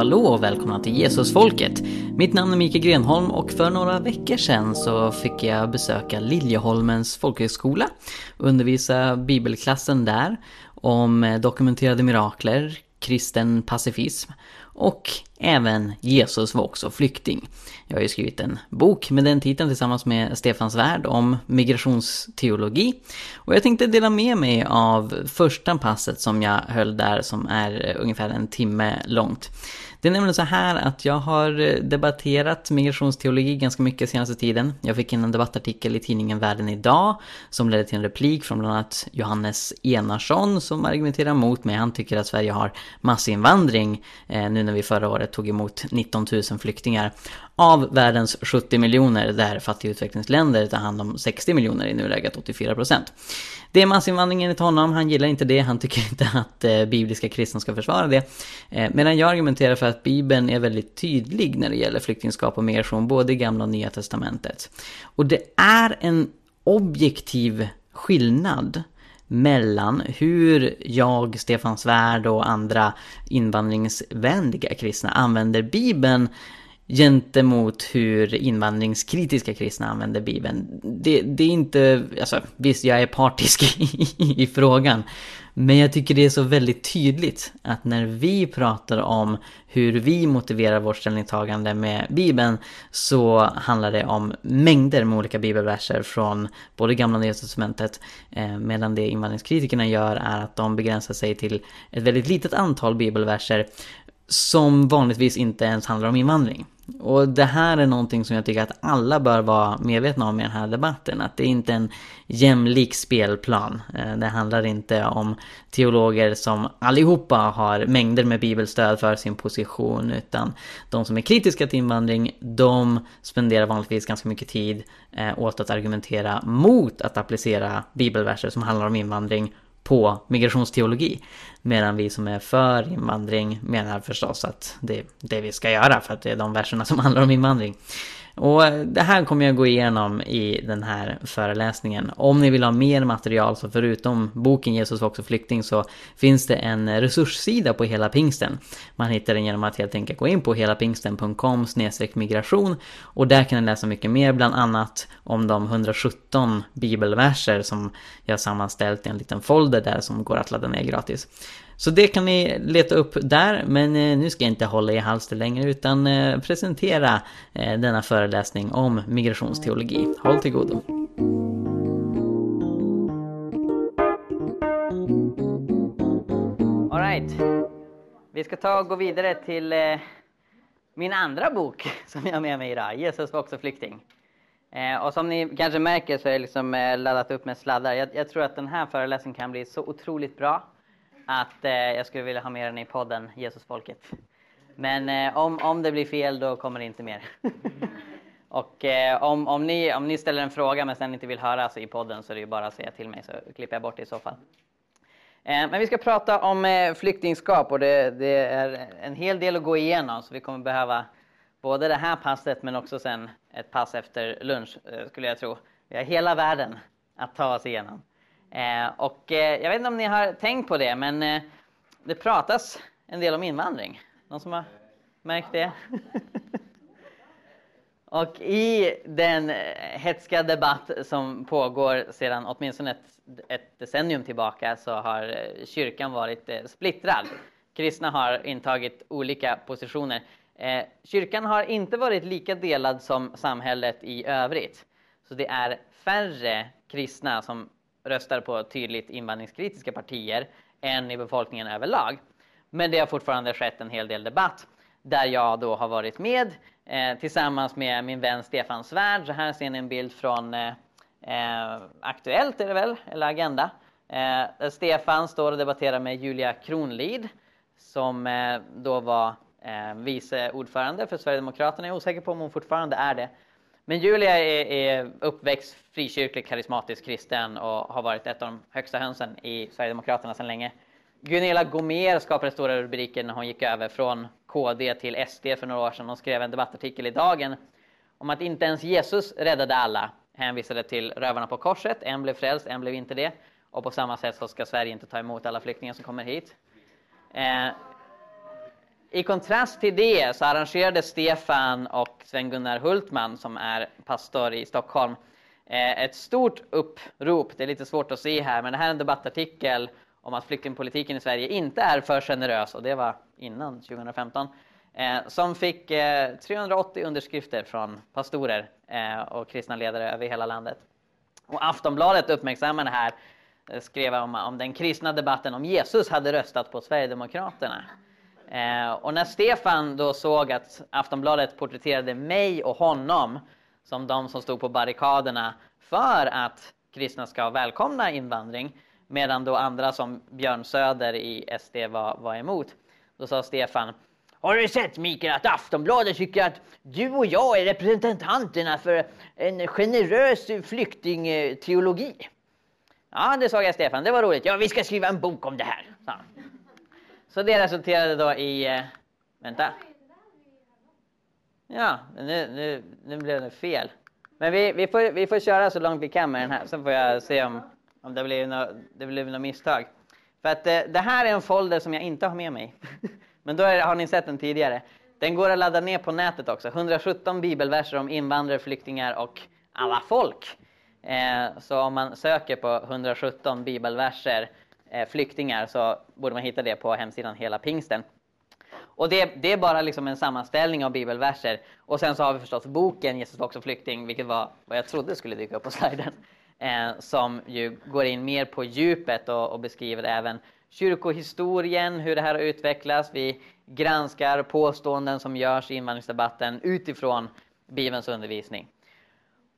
hallå och välkomna till Jesusfolket. Mitt namn är Mikael Grenholm och för några veckor sedan så fick jag besöka Liljeholmens folkhögskola, undervisa bibelklassen där om eh, dokumenterade mirakler, kristen pacifism och även Jesus var också flykting. Jag har ju skrivit en bok med den titeln tillsammans med Stefan Svärd om migrationsteologi. Och jag tänkte dela med mig av första passet som jag höll där som är eh, ungefär en timme långt. Det är nämligen så här att jag har eh, debatterat migrationsteologi ganska mycket senaste tiden. Jag fick in en debattartikel i tidningen Världen Idag som ledde till en replik från bland annat Johannes Enarsson som argumenterar mot mig. Han tycker att Sverige har massinvandring eh, nu nu när vi förra året tog emot 19 000 flyktingar av världens 70 miljoner där fattiga utvecklingsländer tar hand om 60 miljoner i nuläget, 84 procent. Det är massinvandring enligt honom, han gillar inte det, han tycker inte att eh, bibliska kristna ska försvara det. Eh, medan jag argumenterar för att Bibeln är väldigt tydlig när det gäller flyktingskap och migration, både i Gamla och Nya Testamentet. Och det är en objektiv skillnad mellan hur jag, Stefan Svärd och andra invandringsvänliga kristna använder Bibeln gentemot hur invandringskritiska kristna använder Bibeln. Det, det, är inte, alltså visst jag är partisk i, i, frågan. Men jag tycker det är så väldigt tydligt att när vi pratar om hur vi motiverar vårt ställningstagande med Bibeln så handlar det om mängder med olika bibelverser från både Gamla och Nya Testamentet. Eh, medan det invandringskritikerna gör är att de begränsar sig till ett väldigt litet antal bibelverser som vanligtvis inte ens handlar om invandring. Och det här är någonting som jag tycker att alla bör vara medvetna om i den här debatten. Att det är inte en jämlik spelplan. Eh, det handlar inte om teologer som allihopa har mängder med bibelstöd för sin position. Utan de som är kritiska till invandring, de spenderar vanligtvis ganska mycket tid eh, åt att argumentera mot att applicera bibelverser som handlar om invandring på migrationsteologi. Medan vi som är för invandring menar förstås att det är det vi ska göra för att det är de verserna som handlar om invandring. Och eh, det här kommer jag gå igenom i den här föreläsningen. Om ni vill ha mer material så förutom boken Jesus var också flykting så finns det en resurssida på Hela Pingsten. Man hittar den genom att helt enkelt gå in på helapingsten.com migration och där kan ni läsa mycket mer, bland annat om de 117 bibelverser som jag sammanställt i en liten folder där som går att ladda ner gratis. Så det kan ni leta upp där, men eh, nu ska jag inte hålla i halster längre utan eh, presentera eh, denna föreläsning om migrationsteologi. Håll till godo! Alright, vi ska ta och gå vidare till min andra bok som jag har med mig idag, Jesus var också flykting. och som ni kanske märker så är jag liksom laddat upp med sladdar. Jag, jag tror att den här föreläsningen kan bli så otroligt bra att eh, jag skulle vilja ha med den i podden Jesusfolket. Men eh, om, om det blir fel då kommer det inte mer. och eh, om, om, ni, om ni ställer en fråga men sen inte vill höras alltså, i podden så är det ju bara att säga till mig så klipper jag bort det i så fall. Eh, men vi ska prata om eh, flyktingskap och det, det, är en hel del att gå igenom så vi kommer behöva både det här passet men också sen ett pass efter lunch eh, skulle jag tro. Vi har hela världen att ta oss igenom. Eh, och eh, jag vet inte om ni har tänkt på det, men eh, det pratas en del om invandring. Någon som har märkt det? och i den eh, hetska debatt som pågår sedan åtminstone ett, ett decennium tillbaka så har eh, kyrkan varit eh, splittrad. Kristna har intagit olika positioner. Kyrkan har inte varit lika delad som samhället i övrigt. Så det är färre kristna som röstar på tydligt invandringskritiska partier än i befolkningen överlag. Men det har fortfarande skett en hel del debatt där jag då har varit med eh, tillsammans med min vän Stefan Svärd. Så här ser ni en bild från eh, eh Aktuellt är det väl, eller Agenda. Eh, där Stefan står och debatterar med Julia Kronlid som eh, då var eh, vice ordförande för Sverigedemokraterna. Jag är osäker på om hon fortfarande är det. Men Julia är, är uppväxt frikyrklig, karismatisk kristen och har varit ett av de högsta hönsen i Sverigedemokraterna sedan länge. Gunilla Gomer skapade stora rubriker när hon gick över från KD till SD för några år sedan. Hon skrev en debattartikel i Dagen om att inte ens Jesus räddade alla. Hänvisade till rövarna på korset. En blev frälst, en blev inte det. Och på samma sätt så ska Sverige inte ta emot alla flyktingar som kommer hit. Eh, i kontrast till det så arrangerade Stefan och Sven-Gunnar Hultman som är pastor i Stockholm eh, ett stort upprop. Det är lite svårt att se här men det här är en debattartikel om att flyktingpolitiken i Sverige inte är för generös och det var innan 2015. Eh, som fick eh, 380 underskrifter från pastorer och kristna ledare över hela landet. Och Aftonbladet uppmärksammade det här skrev om, om den kristna debatten om Jesus hade röstat på Sverigedemokraterna. Eh, och när Stefan då såg att Aftonbladet porträtterade mig och honom som de som stod på barrikaderna för att kristna ska välkomna invandring medan då andra som Björn Söder i SD var, var emot. Då sa Stefan har du sett Mikael att Aftonbladet tycker att du och jag är representanterna för en generös flyktingteologi? Ja, det sa jag Stefan. Det var roligt. Ja, vi ska skriva en bok om det här. Så, så det resulterade då i... Eh, vänta. Ja, nu, nu, nu blev det fel. Men vi, vi, får, vi får köra så långt vi kan med den här. Sen får jag se om, om det blir något, det något misstag. För att eh, det här är en folder som jag inte har med mig. Men då är, har ni sett den tidigare. Den går att ladda ner på nätet också. 117 bibelverser om invandrare, flyktingar och alla folk. Eh, så om man söker på 117 bibelverser Eh, flyktingar så borde man hitta det på hemsidan Hela Pingsten. Och det, det, är bara liksom en sammanställning av bibelverser. Och sen så har vi förstås boken Jesus var också flykting, vilket var vad jag trodde skulle dyka upp på sliden. Eh, som ju går in mer på djupet och, och, beskriver även kyrkohistorien, hur det här har utvecklats. Vi granskar påståenden som görs i invandringsdebatten utifrån Bibelns undervisning.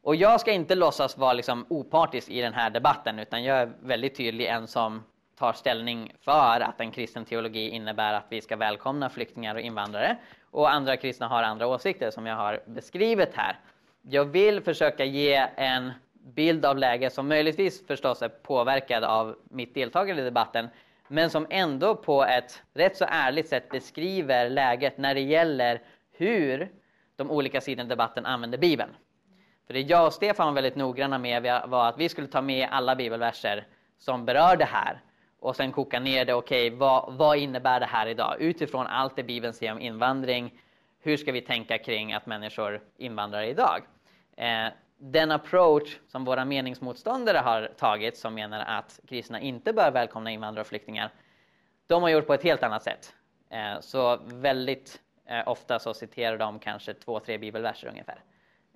Och jag ska inte låtsas vara liksom opartisk i den här debatten utan jag är väldigt tydlig en som tar ställning för att en kristen teologi innebär att vi ska välkomna flyktingar och invandrare. Och andra kristna har andra åsikter som jag har beskrivit här. Jag vill försöka ge en bild av läget som möjligtvis förstås är påverkad av mitt deltagande i debatten men som ändå på ett rätt så ärligt sätt beskriver läget när det gäller hur de olika sidorna i debatten använder Bibeln. För det jag och Stefan var väldigt noggranna med var att vi skulle ta med alla bibelverser som berör det här och sen koka ner det. Okej, okay, vad, vad innebär det här idag? Utifrån allt det Bibeln säger om invandring, hur ska vi tänka kring att människor invandrar idag? Eh, den approach som våra meningsmotståndare har tagit, som menar att kristna inte bör välkomna invandrare och flyktingar, de har gjort på ett helt annat sätt. Eh, så väldigt eh, ofta så citerar de kanske två, tre bibelverser ungefär.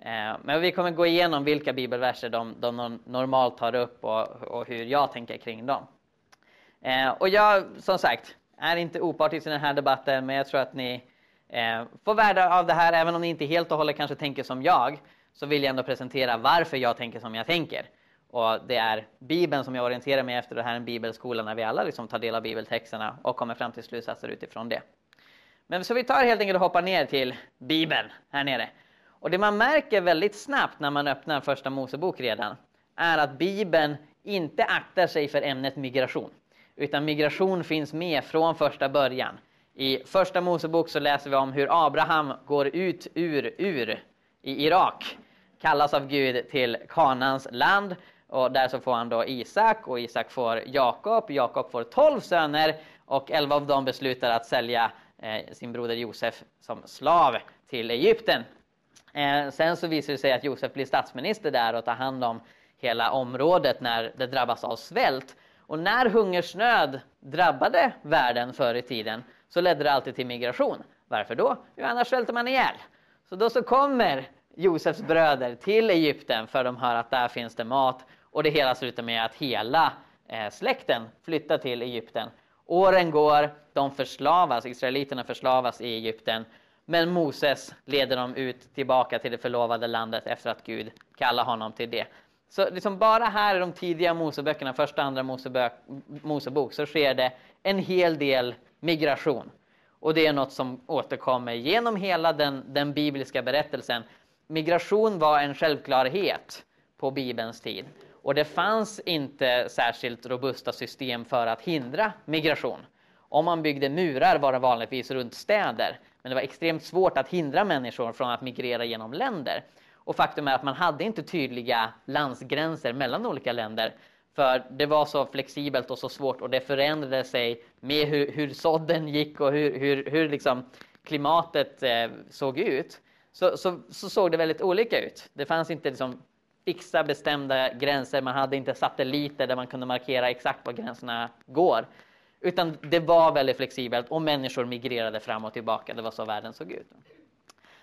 Eh, men vi kommer gå igenom vilka bibelverser de, de normalt tar upp och, och, hur jag tänker kring dem. Eh, och jag, som sagt, är inte opartisk i den här debatten, men jag tror att ni eh, får värde av det här, även om ni inte helt och hållet kanske tänker som jag, så vill jag ändå presentera varför jag tänker som jag tänker. Och det är Bibeln som jag orienterar mig efter, det här är en bibelskola när vi alla liksom tar del av bibeltexterna och kommer fram till slutsatser utifrån det. Men så vi tar helt enkelt och hoppar ner till Bibeln här nere. Och det man märker väldigt snabbt när man öppnar första Mosebok redan är att Bibeln inte aktar sig för ämnet migration. Utan migration finns med från första början. I första Mosebok så läser vi om hur Abraham går ut ur Ur i Irak, kallas av Gud till Kanans land och där så får han då Isak och Isak får Jakob. Jakob får tolv söner och elva av dem beslutar att sälja eh, sin broder Josef som slav till Egypten. Eh, sen så visar det sig att Josef blir statsminister där och tar hand om hela området när det drabbas av svält. Och när hungersnöd drabbade världen förr i tiden så ledde det alltid till migration. Varför då? Jo, annars svälter man ihjäl. Så då så kommer Josefs bröder till Egypten för de hör att där finns det mat och det hela slutar med att hela eh, släkten flyttar till Egypten. Åren går, de förslavas, israeliterna förslavas i Egypten men Moses leder dem ut tillbaka till det förlovade landet efter att Gud kallar honom till det. Så liksom bara här i de tidiga Moseböckerna, första och andra Mosebok, Mosebok, så sker det en hel del migration. Och det är något som återkommer genom hela den, den bibliska berättelsen. Migration var en självklarhet på Bibelns tid. Och det fanns inte särskilt robusta system för att hindra migration. Om man byggde murar var det vanligtvis runt städer. Men det var extremt svårt att hindra människor från att migrera genom länder. Och faktum är att man hade inte tydliga landsgränser mellan olika länder. För det var så flexibelt och så svårt och det förändrade sig med hur, hur sådden gick och hur, hur, hur liksom klimatet eh, såg ut. Så, så, så, såg det väldigt olika ut. Det fanns inte liksom fixa bestämda gränser, man hade inte satelliter där man kunde markera exakt var gränserna går. Utan det var väldigt flexibelt och människor migrerade fram och tillbaka. Det var så världen såg ut.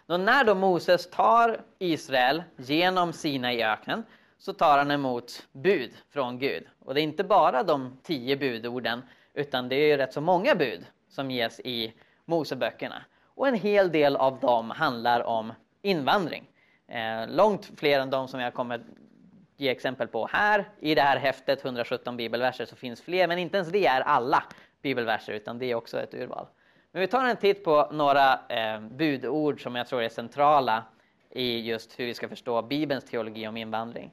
Och när då Moses tar Israel genom Sina i öknen så tar han emot bud från Gud. Och det är inte bara de tio budorden utan det är rätt så många bud som ges i Moseböckerna. Och en hel del av dem handlar om invandring. Eh, långt fler än de som jag kommer ge exempel på här. I det här häftet 117 bibelverser så finns fler, men inte ens det är alla bibelverser utan det är också ett urval. Men vi tar en titt på några eh, budord som jag tror är centrala i just hur vi ska förstå Bibelns teologi om invandring.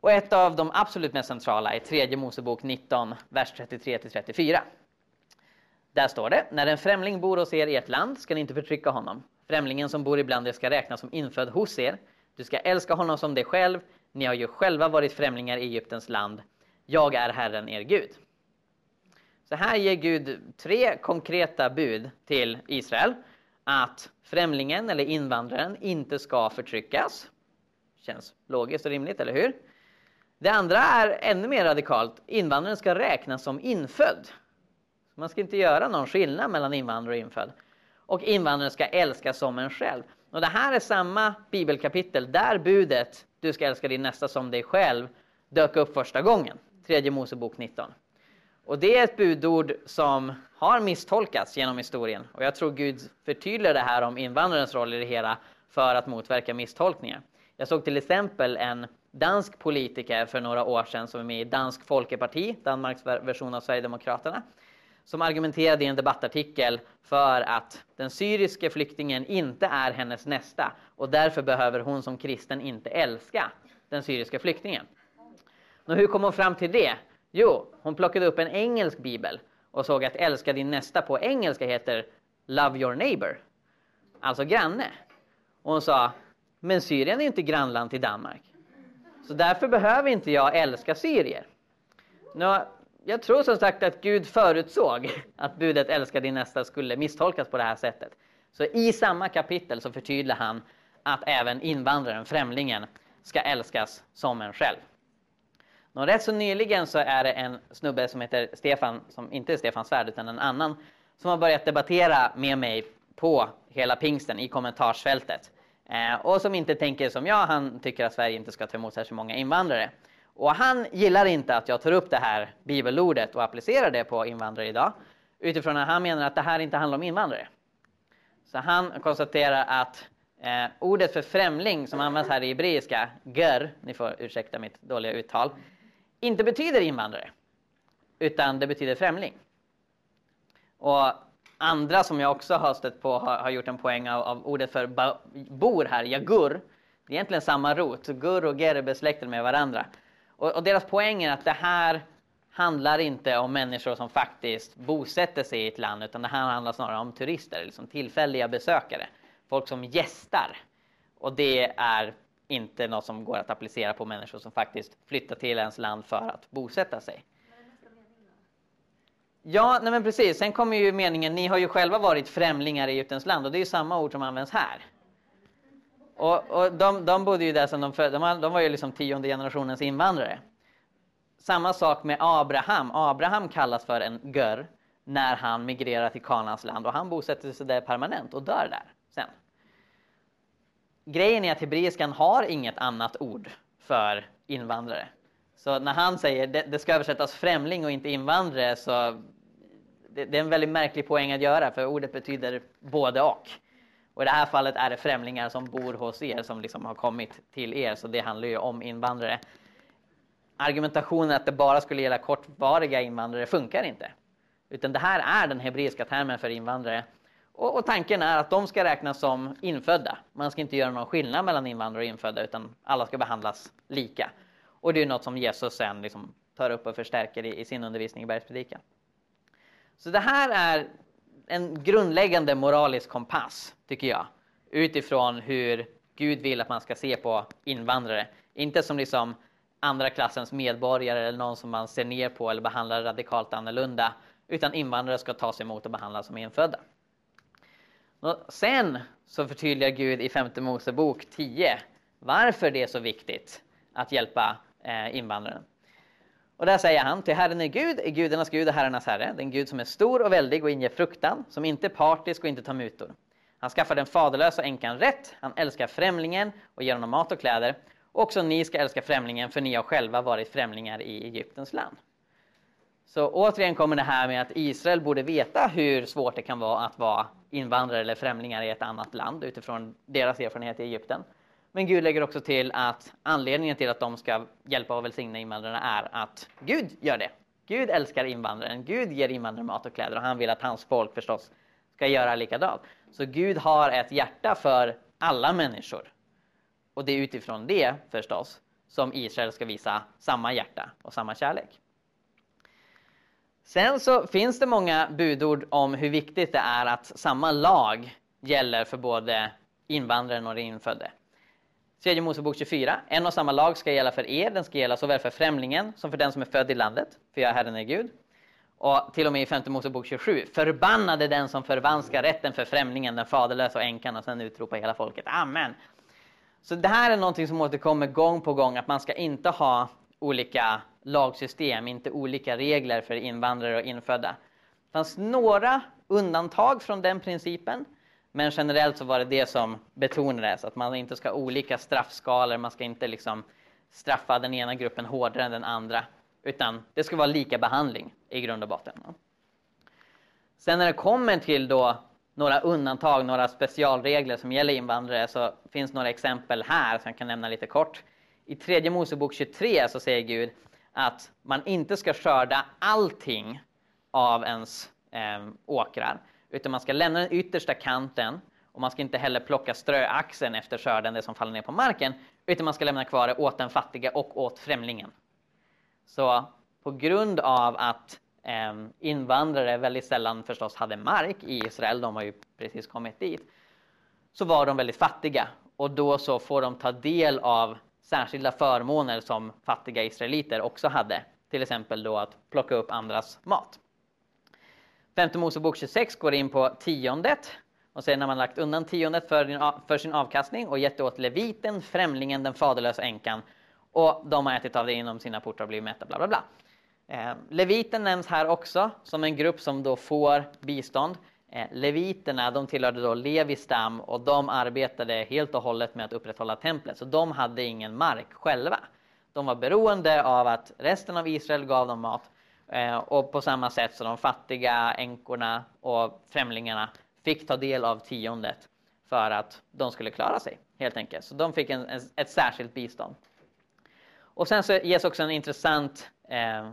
Och ett av de absolut mest centrala är tredje Mosebok 19, vers 33-34. Där står det, när en främling bor hos er i ert land ska ni inte förtrycka honom. Främlingen som bor ibland er ska räknas som infödd hos er. Du ska älska honom som dig själv. Ni har ju själva varit främlingar i Egyptens land. Jag är Herren er Gud. Så här ger Gud tre konkreta bud till Israel. Att främlingen eller invandraren inte ska förtryckas. Känns logiskt och rimligt, eller hur? Det andra är ännu mer radikalt. Invandraren ska räknas som infödd. Man ska inte göra någon skillnad mellan invandrare och infödd. Och invandraren ska älskas som en själv. Och det här är samma bibelkapitel där budet du ska älska din nästa som dig själv dök upp första gången. Tredje Mosebok 19. Och det är ett budord som har misstolkats genom historien. Och jag tror Gud förtydligar det här om invandrarens roll i det hela för att motverka misstolkningar. Jag såg till exempel en dansk politiker för några år sedan som är med i Dansk Folkeparti, Danmarks version av Sverigedemokraterna, som argumenterade i en debattartikel för att den syriske flyktingen inte är hennes nästa och därför behöver hon som kristen inte älska den syriska flyktingen. Och hur kom hon fram till det? Jo, hon plockade upp en engelsk bibel och såg att älska din nästa på engelska heter Love your neighbor, alltså granne. Och hon sa, men Syrien är inte grannland till Danmark. Så därför behöver inte jag älska syrier. Nu, jag tror som sagt att Gud förutsåg att budet älska din nästa skulle misstolkas på det här sättet. Så i samma kapitel så förtydligar han att även invandraren, främlingen, ska älskas som en själv. Nå, rätt så nyligen så är det en snubbe som heter Stefan, som inte är Stefan Svärd utan en annan, som har börjat debattera med mig på hela pingsten i kommentarsfältet. Eh, och som inte tänker som jag, han tycker att Sverige inte ska ta emot särskilt många invandrare. Och han gillar inte att jag tar upp det här bibelordet och applicerar det på invandrare idag. Utifrån att han menar att det här inte handlar om invandrare. Så han konstaterar att eh, ordet för främling som används här i hebreiska, GÖR, ni får ursäkta mitt dåliga uttal, inte betyder invandrare. Utan det betyder främling. Och andra som jag också har stött på har, har gjort en poäng av, av ordet för ba, bor här, jagur. Det är egentligen samma rot, gur och ger är besläktade med varandra. Och, och, deras poäng är att det här handlar inte om människor som faktiskt bosätter sig i ett land utan det här handlar snarare om turister, liksom tillfälliga besökare. Folk som gästar. Och det är inte något som går att applicera på människor som faktiskt flyttar till ens land för att bosätta sig. Ja, nej men precis. Sen kommer ju meningen, ni har ju själva varit främlingar i Egyptens land och det är ju samma ord som används här. Och, och de, de bodde ju där sen de föddes. de, de var ju liksom tionde generationens invandrare. Samma sak med Abraham. Abraham kallas för en gör när han migrerar till Kanans land och han bosätter sig där permanent och dör där sen. Grejen är att hebreiskan har inget annat ord för invandrare. Så när han säger det, det ska översättas främling och inte invandrare så det, det är en väldigt märklig poäng att göra för ordet betyder både och. Och i det här fallet är det främlingar som bor hos er som liksom har kommit till er, så det handlar ju om invandrare. Argumentationen att det bara skulle gälla kortvariga invandrare funkar inte. Utan det här är den hebreiska termen för invandrare. Och, och, tanken är att de ska räknas som infödda. Man ska inte göra någon skillnad mellan invandrare och infödda utan alla ska behandlas lika. Och det är något som Jesus sen liksom tar upp och förstärker i, i sin undervisning i Bergspredikan. Så det här är en grundläggande moralisk kompass, tycker jag. Utifrån hur Gud vill att man ska se på invandrare. Inte som liksom andra klassens medborgare eller någon som man ser ner på eller behandlar radikalt annorlunda. Utan invandrare ska tas emot och behandlas som infödda. Och sen så förtydligar Gud i femte Mosebok 10 varför det är så viktigt att hjälpa eh, invandraren. Och där säger han, till Herren är Gud, är gudarnas Gud och herrarnas Herre. Den Gud som är stor och väldig och inger fruktan, som inte är partisk och inte tar mutor. Han skaffar den faderlösa änkan rätt, han älskar främlingen och ger honom mat och kläder. Och också ni ska älska främlingen, för ni har själva varit främlingar i Egyptens land. Så återigen kommer det här med att Israel borde veta hur svårt det kan vara att vara invandrare eller främlingar i ett annat land utifrån deras erfarenhet i Egypten. Men Gud lägger också till att anledningen till att de ska hjälpa och välsigna invandrarna är att Gud gör det. Gud älskar invandraren, Gud ger invandrare mat och kläder och han vill att hans folk förstås ska göra likadant. Så Gud har ett hjärta för alla människor. Och det är utifrån det förstås som Israel ska visa samma hjärta och samma kärlek. Sen så finns det många budord om hur viktigt det är att samma lag gäller för både invandraren och den infödde. Tredje Mosebok 24. En och samma lag ska gälla för er. Den ska gälla såväl för främlingen som för den som är född i landet. För jag är Herren är Gud. Och till och med i femte Mosebok 27. Förbannade den som förvanskar rätten för främlingen, den faderlösa och änkan. Och sen utropar hela folket Amen. Så det här är någonting som återkommer gång på gång. Att man ska inte ha olika lagsystem, inte olika regler för invandrare och infödda. Det fanns några undantag från den principen. Men generellt så var det det som betonades, att man inte ska ha olika straffskalor, man ska inte liksom straffa den ena gruppen hårdare än den andra. Utan det ska vara lika behandling i grund och botten. Sen när det kommer till då några undantag, några specialregler som gäller invandrare så finns några exempel här som jag kan nämna lite kort. I tredje Mosebok 23 så säger Gud att man inte ska skörda allting av ens eh, åkrar. Utan man ska lämna den yttersta kanten och man ska inte heller plocka ströaxeln efter skörden, det som faller ner på marken. Utan man ska lämna kvar det åt den fattiga och åt främlingen. Så på grund av att eh, invandrare väldigt sällan förstås hade mark i Israel, de har ju precis kommit dit, så var de väldigt fattiga. Och då så får de ta del av särskilda förmåner som fattiga israeliter också hade. Till exempel då att plocka upp andras mat. Femte Mosebok 26 går in på tiondet och sen när man lagt undan tiondet för, din, för sin avkastning och gett det åt leviten, främlingen, den faderlösa änkan och de har ätit av det inom sina portar och blivit mätta, bla bla bla. Eh, leviten nämns här också som en grupp som då får bistånd. Eh, leviterna de tillhörde då Levis stam och de arbetade helt och hållet med att upprätthålla templet så de hade ingen mark själva. De var beroende av att resten av Israel gav dem mat eh, och på samma sätt så de fattiga änkorna och främlingarna fick ta del av tiondet för att de skulle klara sig helt enkelt. Så de fick en, en, ett särskilt bistånd. Och sen så ges också en intressant eh,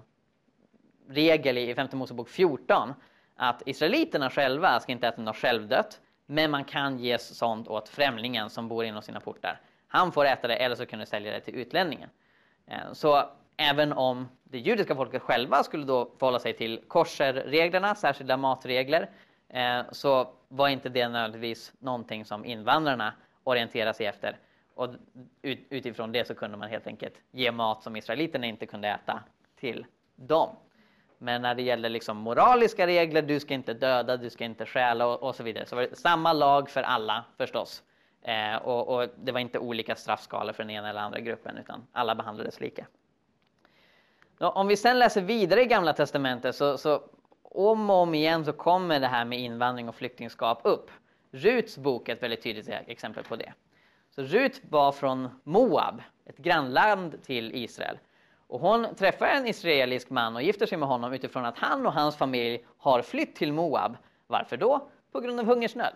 regel i femte Mosebok 14 att israeliterna själva ska inte äta något självdött men man kan ge sånt åt främlingen som bor inom sina portar. Han får äta det eller så kan du sälja det till utlänningen. Eh, så Även om det judiska folket själva skulle då förhålla sig till korserreglerna, särskilda matregler, eh, så var inte det nödvändigtvis någonting som invandrarna orienterade sig efter. Och utifrån det så kunde man helt enkelt ge mat som israeliterna inte kunde äta till dem. Men när det gäller liksom moraliska regler, du ska inte döda, du ska inte stjäla och, och så vidare, så var det samma lag för alla förstås. Eh, och, och, det var inte olika straffskalor för den ena eller andra gruppen, utan alla behandlades lika. Om vi sen läser vidare i Gamla Testamentet så, så om och om igen så kommer det här med invandring och flyktingskap upp. Ruts bok är ett väldigt tydligt e- exempel på det. Så Rut var från Moab, ett grannland till Israel. Och hon träffar en israelisk man och gifter sig med honom utifrån att han och hans familj har flytt till Moab. Varför då? På grund av hungersnöd.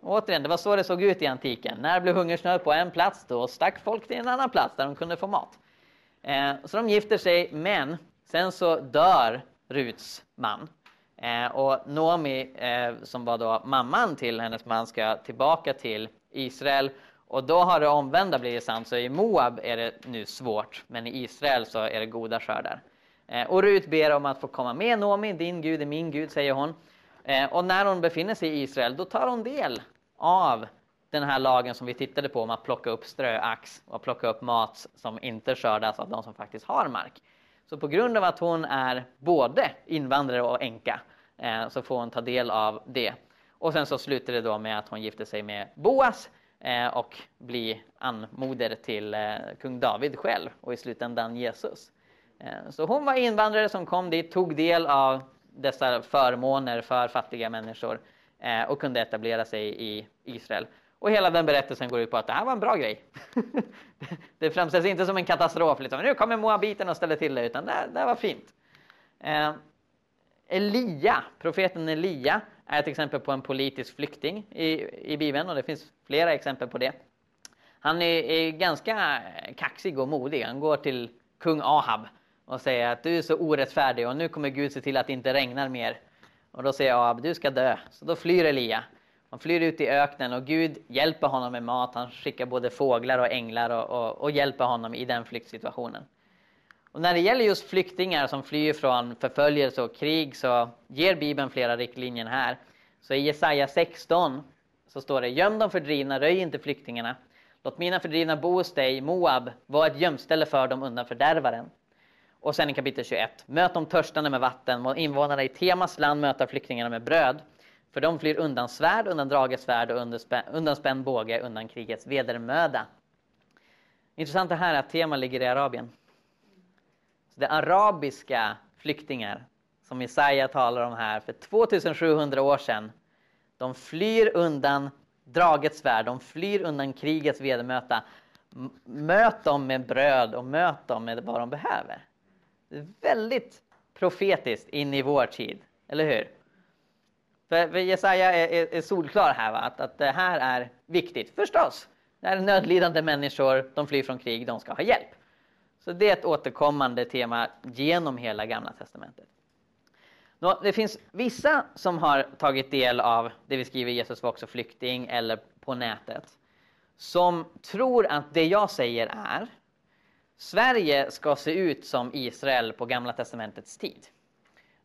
Och återigen, det var så det såg ut i antiken. När det blev hungersnöd på en plats, då stack folk till en annan plats där de kunde få mat. Eh, så de gifter sig, men sen så dör Ruts man. Eh, och Noomi, eh, som var då mamman till hennes man, ska tillbaka till Israel. Och då har det omvända blivit sant, så i Moab är det nu svårt, men i Israel så är det goda skördar. Eh, och Rut ber om att få komma med Nomi, din Gud är min Gud, säger hon. Eh, och när hon befinner sig i Israel, då tar hon del av den här lagen som vi tittade på om att plocka upp ströax och plocka upp mat som inte skördas av de som faktiskt har mark. Så på grund av att hon är både invandrare och änka eh, så får hon ta del av det. Och sen så slutar det då med att hon gifter sig med Boas Eh, och bli anmoder till eh, kung David själv och i slutändan Jesus. Eh, så hon var invandrare som kom dit, tog del av dessa förmåner för fattiga människor och kunde etablera sig i Israel. Och hela den berättelsen går ut på att det här var en bra grej. det framställs inte som en katastrof, liksom. nu kommer moabiten och ställer till det, utan det, det var fint. Elia, profeten Elia, är ett exempel på en politisk flykting i, i Bibeln och det finns flera exempel på det. Han är, är ganska kaxig och modig. Han går till kung Ahab och säger att du är så orättfärdig och nu kommer Gud se till att det inte regnar mer. Och då säger Ahab, du ska dö. Så då flyr Elia. Han flyr ut i öknen och Gud hjälper honom med mat. Han skickar både fåglar och änglar och, och, och hjälper honom i den flyktsituationen. Och när det gäller just flyktingar som flyr från förföljelse och krig så ger Bibeln flera riktlinjer här. Så i Jesaja 16 så står det Göm de fördrivna, röj inte flyktingarna. Låt mina fördrivna bo hos dig, Moab, var ett gömställe för dem undan fördärvaren. Och sen i kapitel 21. Möt de törstande med vatten, må invånarna i Temas land möta flyktingarna med bröd. För de flyr undan svärd, undan draget svärd och undan spänd båge, undan krigets vedermöda. Intressant det här att Tema ligger i Arabien. Så det arabiska flyktingar som Jesaja talar om här för 2700 år sedan. De flyr undan dragets svärd, de flyr undan krigets vedermöta. Möt dem med bröd och möt dem med vad de behöver. Det är väldigt profetiskt in i vår tid, eller hur? För, för Jesaja är, är, är, solklar här, va? Att, att det här är viktigt. Förstås, det här är nödlidande människor, de flyr från krig, de ska ha hjälp. Så det är ett återkommande tema genom hela Gamla Testamentet. Nå, det finns vissa som har tagit del av det vi skriver Jesus var också flykting eller på nätet som tror att det jag säger är Sverige ska se ut som Israel på Gamla Testamentets tid.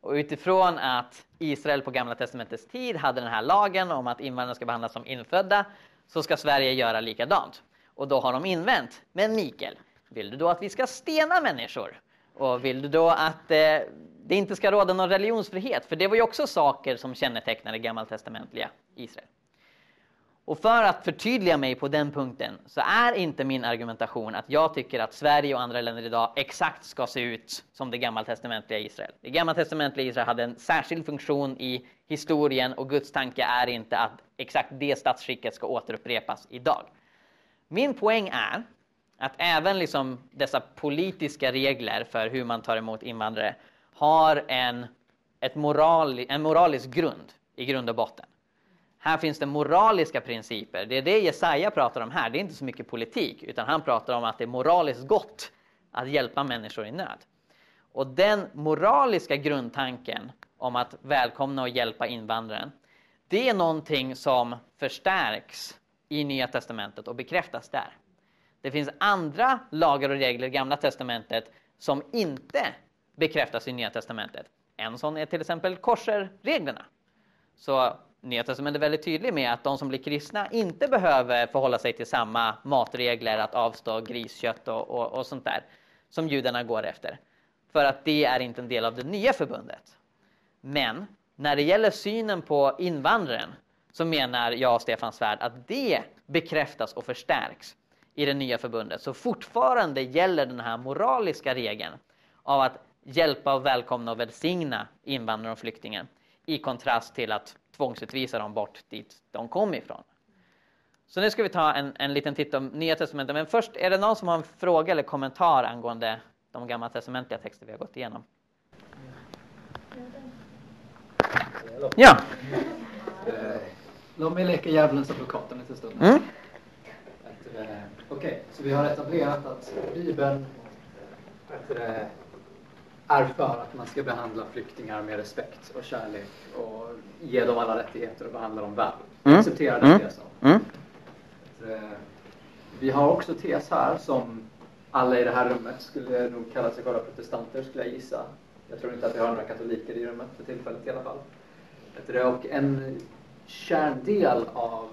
Och utifrån att Israel på Gamla Testamentets tid hade den här lagen om att invandrare ska behandlas som infödda så ska Sverige göra likadant. Och då har de invänt. Men Mikael, vill du då att vi ska stena människor? Och vill du då att eh, det inte ska råda någon religionsfrihet? För det var ju också saker som kännetecknade gammaltestamentliga Israel. Och för att förtydliga mig på den punkten så är inte min argumentation att jag tycker att Sverige och andra länder idag exakt ska se ut som det gammaltestamentliga Israel. Det gammaltestamentliga Israel hade en särskild funktion i historien och Guds tanke är inte att exakt det statsskicket ska återupprepas idag. Min poäng är att även liksom dessa politiska regler för hur man tar emot invandrare har en, ett moral, en moralisk grund i grund och botten. Här finns det moraliska principer. Det är det Jesaja pratar om här. Det är inte så mycket politik, utan han pratar om att det är moraliskt gott att hjälpa människor i nöd. Och den moraliska grundtanken om att välkomna och hjälpa invandraren, det är någonting som förstärks i Nya Testamentet och bekräftas där. Det finns andra lagar och regler i Gamla Testamentet som inte bekräftas i Nya Testamentet. En sån är till exempel korserreglerna. Så Nya Testamentet är väldigt tydlig med att de som blir kristna inte behöver förhålla sig till samma matregler, att avstå griskött och, och, och sånt där, som judarna går efter. För att det är inte en del av det nya förbundet. Men när det gäller synen på invandraren så menar jag och Stefan Svärd att det bekräftas och förstärks i det nya förbundet. Så fortfarande gäller den här moraliska regeln av att hjälpa och välkomna och välsigna invandrare och flyktingar i kontrast till att tvångsutvisa dem bort dit de kom ifrån. Så nu ska vi ta en, en liten titt om Nya Testamentet. Men först, är det någon som har en fråga eller kommentar angående de gamla testamentliga texter vi har gått igenom? Ja. Låt mig leka djävulens advokat en liten stund. Mm. Okej, okay, så vi har etablerat att Bibeln är för att man ska behandla flyktingar med respekt och kärlek och ge dem alla rättigheter och behandla dem väl. Mm. Acceptera den mm. tesen. Mm. Eh, vi har också tes här som alla i det här rummet skulle nog kalla sig vara protestanter skulle jag gissa. Jag tror inte att vi har några katoliker i rummet för tillfället i alla fall. Och en kärndel av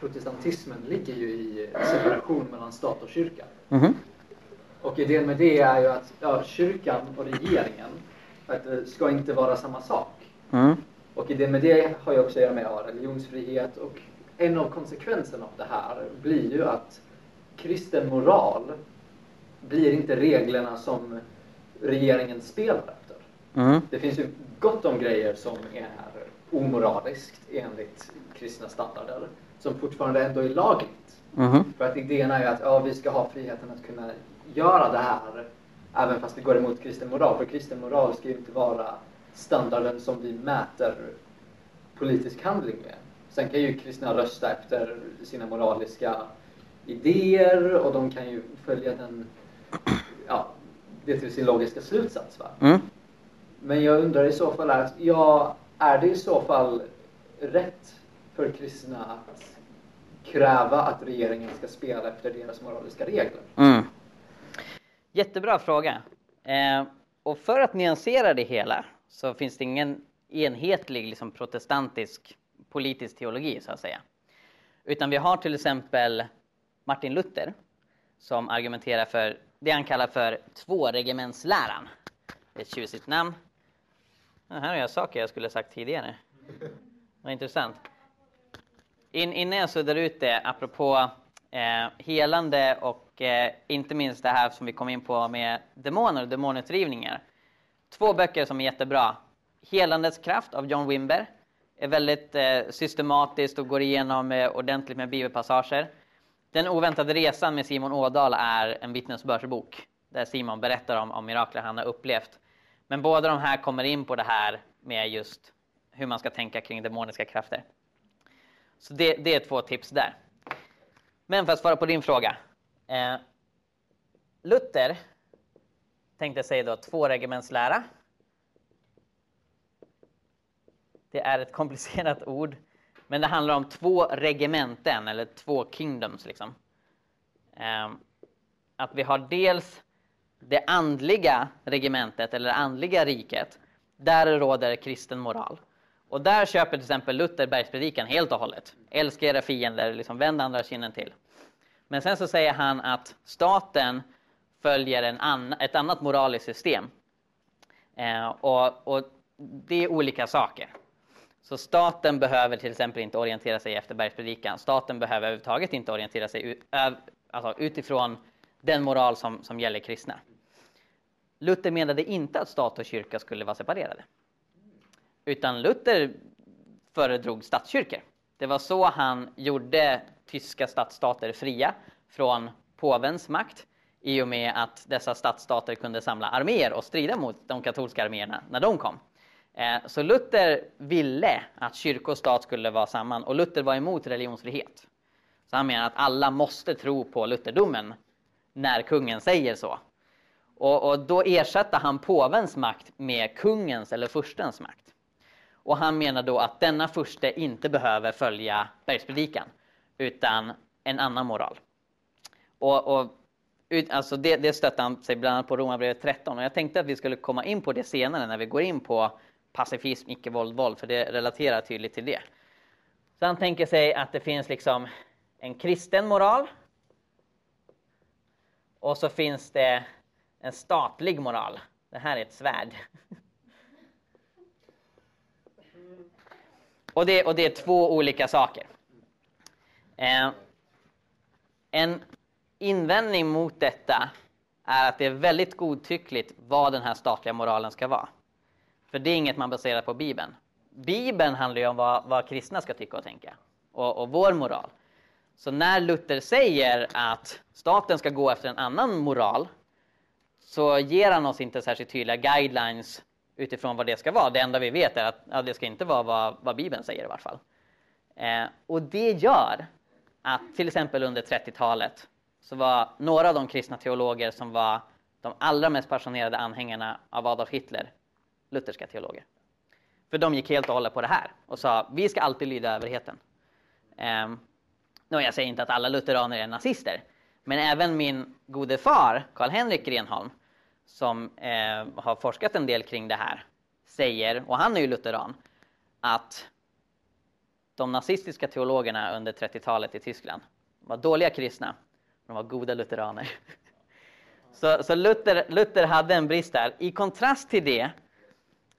protestantismen ligger ju i separation mellan stat och kyrka. Mhm. Och idén med det är ju att ja, kyrkan och regeringen att ska inte vara samma sak. Mm. Och idén med det har ju också att göra med ja, religionsfrihet och en av konsekvenserna av det här blir ju att kristen moral blir inte reglerna som regeringen spelar efter. Mm. Det finns ju gott om grejer som är omoraliskt enligt kristna standarder som fortfarande ändå är lagligt. Mhm. För att idén är ju att ja, vi ska ha friheten att kunna göra det här även fast det går emot kristen moral. För kristen moral ska ju inte vara standarden som vi mäter politisk handling med. Sen kan ju kristna rösta efter sina moraliska idéer och de kan ju följa den, ja, det till sin logiska slutsats. Va? Mm. Men jag undrar i så fall, är, ja, är det i så fall rätt för kristna att kräva att regeringen ska spela efter deras moraliska regler? Mm. Jättebra fråga. Eh, och för att nyansera det hela så finns det ingen enhetlig liksom, protestantisk politisk teologi så att säga. Utan vi har till exempel Martin Luther som argumenterar för det han kallar för tvåregementsläran. Det är ett tjusigt namn. Ja, här har jag saker jag skulle sagt tidigare. Vad intressant. In, innan jag suddar ut det, apropå eh, helande och eh, inte minst det här som vi kom in på med demoner och demonutdrivningar. Två böcker som är jättebra. Helandets kraft av John Wimber är väldigt eh, systematiskt och går igenom eh, ordentligt med bibelpassager. Den oväntade resan med Simon Ådahl är en vittnesbördsbok där Simon berättar om, om mirakler han har upplevt. Men båda de här kommer in på det här med just hur man ska tänka kring demoniska krafter. Så det, det är två tips där. Men för att svara på din fråga. Eh, Luther tänkte sig då tvåregementslära. Det är ett komplicerat ord, men det handlar om två regementen eller två kingdoms. Liksom. Eh, att vi har dels det andliga regementet eller andliga riket. Där råder kristen moral. Och där köper till exempel Luther bergspredikan helt och hållet. Älska era fiender, liksom vänd andra kinden till. Men sen så säger han att staten följer en an, ett annat moraliskt system. Eh, och, och det är olika saker. Så staten behöver till exempel inte orientera sig efter bergspredikan. Staten behöver överhuvudtaget inte orientera sig ut, alltså utifrån den moral som, som gäller kristna. Luther menade inte att stat och kyrka skulle vara separerade. Utan Luther föredrog statskyrkor. Det var så han gjorde tyska stadsstater fria från påvens makt i och med att dessa stadsstater kunde samla arméer och strida mot de katolska arméerna när de kom. Eh, så Luther ville att kyrka och stat skulle vara samman och Luther var emot religionsfrihet. Så han menar att alla måste tro på lutherdomen när kungen säger så. Och, och då ersatte han påvens makt med kungens eller furstens makt. Och han menar då att denna furste inte behöver följa bergspredikan utan en annan moral. Och, och alltså det, det stötte han sig bland annat på Romarbrevet 13 och jag tänkte att vi skulle komma in på det senare när vi går in på pacifism, icke-våld, våld, för det relaterar tydligt till det. Så han tänker sig att det finns liksom en kristen moral och så finns det en statlig moral. Det här är ett svärd. Och det, och det är två olika saker. Eh, en invändning mot detta är att det är väldigt godtyckligt vad den här statliga moralen ska vara. För det är inget man baserar på Bibeln. Bibeln handlar ju om vad, vad kristna ska tycka och tänka och, och vår moral. Så när Luther säger att staten ska gå efter en annan moral så ger han oss inte särskilt tydliga guidelines utifrån vad det ska vara. Det enda vi vet är att ja, det ska inte vara vad, vad Bibeln säger i varje fall. Eh, och det gör att till exempel under 30-talet så var några av de kristna teologer som var de allra mest passionerade anhängarna av Adolf Hitler lutherska teologer. För de gick helt och hållet på det här och sa vi ska alltid lyda överheten. Eh, nu, jag säger inte att alla lutheraner är nazister, men även min gode far, Karl-Henrik Grenholm, som eh, har forskat en del kring det här, säger, och han är ju lutheran, att de nazistiska teologerna under 30-talet i Tyskland var dåliga kristna, men de var goda lutheraner. Så, så Luther, Luther hade en brist där. I kontrast till det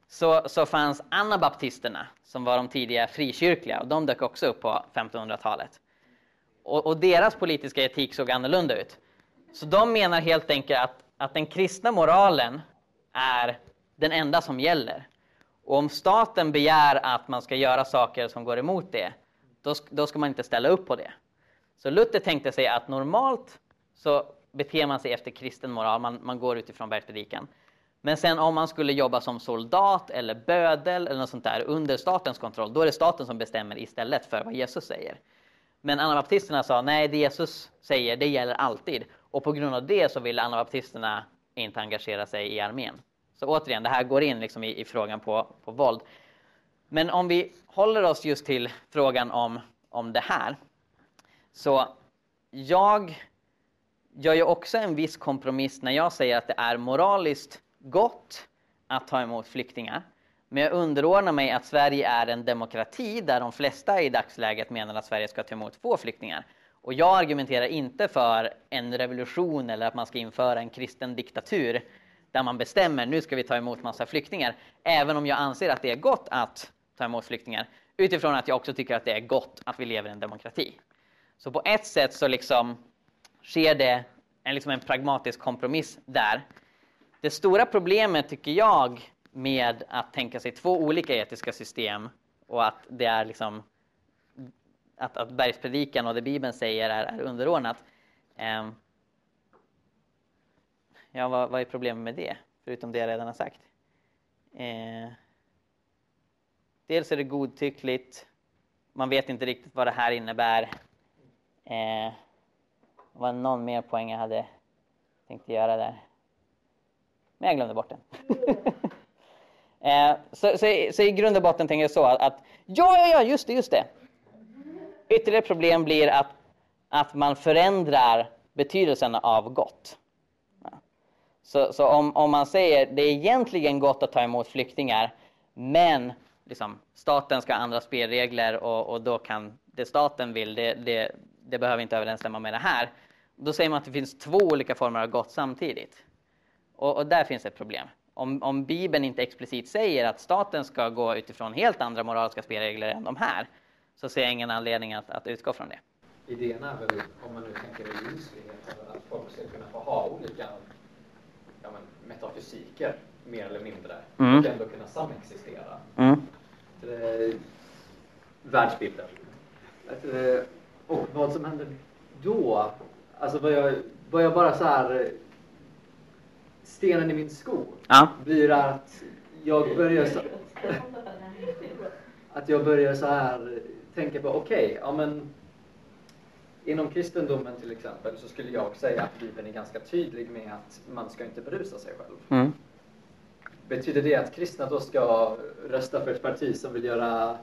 så, så fanns anabaptisterna som var de tidiga frikyrkliga och de dök också upp på 1500-talet. Och, och, deras politiska etik såg annorlunda ut. Så de menar helt enkelt att, att den kristna moralen är den enda som gäller. Och om staten begär att man ska göra saker som går emot det, då, då ska man inte ställa upp på det. Så Luther tänkte sig att normalt så beter man sig efter kristen moral, man, man går utifrån bergspredikan. Men sen om man skulle jobba som soldat eller bödel eller något sånt där under statens kontroll, då är det staten som bestämmer istället för vad Jesus säger. Men anabaptisterna sa nej, det Jesus säger, det gäller alltid. Och på grund av det så ville anabaptisterna inte engagera sig i armén. Så återigen, det här går in liksom i, i frågan på, på våld. Men om vi håller oss just till frågan om, om det här. Så jag gör ju också en viss kompromiss när jag säger att det är moraliskt gott att ta emot flyktingar. Men jag underordnar mig att Sverige är en demokrati där de flesta i dagsläget menar att Sverige ska ta emot få flyktingar. Och jag argumenterar inte för en revolution eller att man ska införa en kristen diktatur där man bestämmer nu ska vi ta emot massa flyktingar. Även om jag anser att det är gott att ta emot flyktingar utifrån att jag också tycker att det är gott att vi lever i en demokrati. Så på ett sätt så liksom sker det en, liksom en pragmatisk kompromiss där. Det stora problemet tycker jag med att tänka sig två olika etiska system och att det är liksom att, att bergspredikan och det Bibeln säger är, är underordnat. Eh, ja, vad, vad, är problemet med det? Förutom det jag redan har sagt. Eh, dels är det godtyckligt. Man vet inte riktigt vad det här innebär. Eh, det var någon mer poäng jag hade tänkt göra där. Men jag glömde bort den. eh, så, så, så, i grund och botten tänker jag så att, att ja, ja, ja, just det, just det. Ytterligare problem blir att, att man förändrar betydelsen av gott. Så, så om, om man säger det är egentligen gott att ta emot flyktingar, men liksom, staten ska ha andra spelregler och, och då kan det staten vill, det, det, det behöver inte överensstämma med det här. Då säger man att det finns två olika former av gott samtidigt. Och, och där finns ett problem. Om, om Bibeln inte explicit säger att staten ska gå utifrån helt andra moraliska spelregler än de här, så ser jag ingen anledning att, att utgå från det. Idén är väl, om man nu tänker religionsfrihet, att folk ska kunna få ha olika ja, men, metafysiker, mer eller mindre, mm. och ändå kunna samexistera. Mm. Det, världsbilden. Och vad som händer då Alltså vad jag, vad jag bara så här stenen i min sko ja. blir att jag börjar så, att jag börjar så här tänka på okej, okay, ja men inom kristendomen till exempel så skulle jag säga att Bibeln är ganska tydlig med att man ska inte berusa sig själv. Mm. Betyder det att kristna då ska rösta för ett parti som vill göra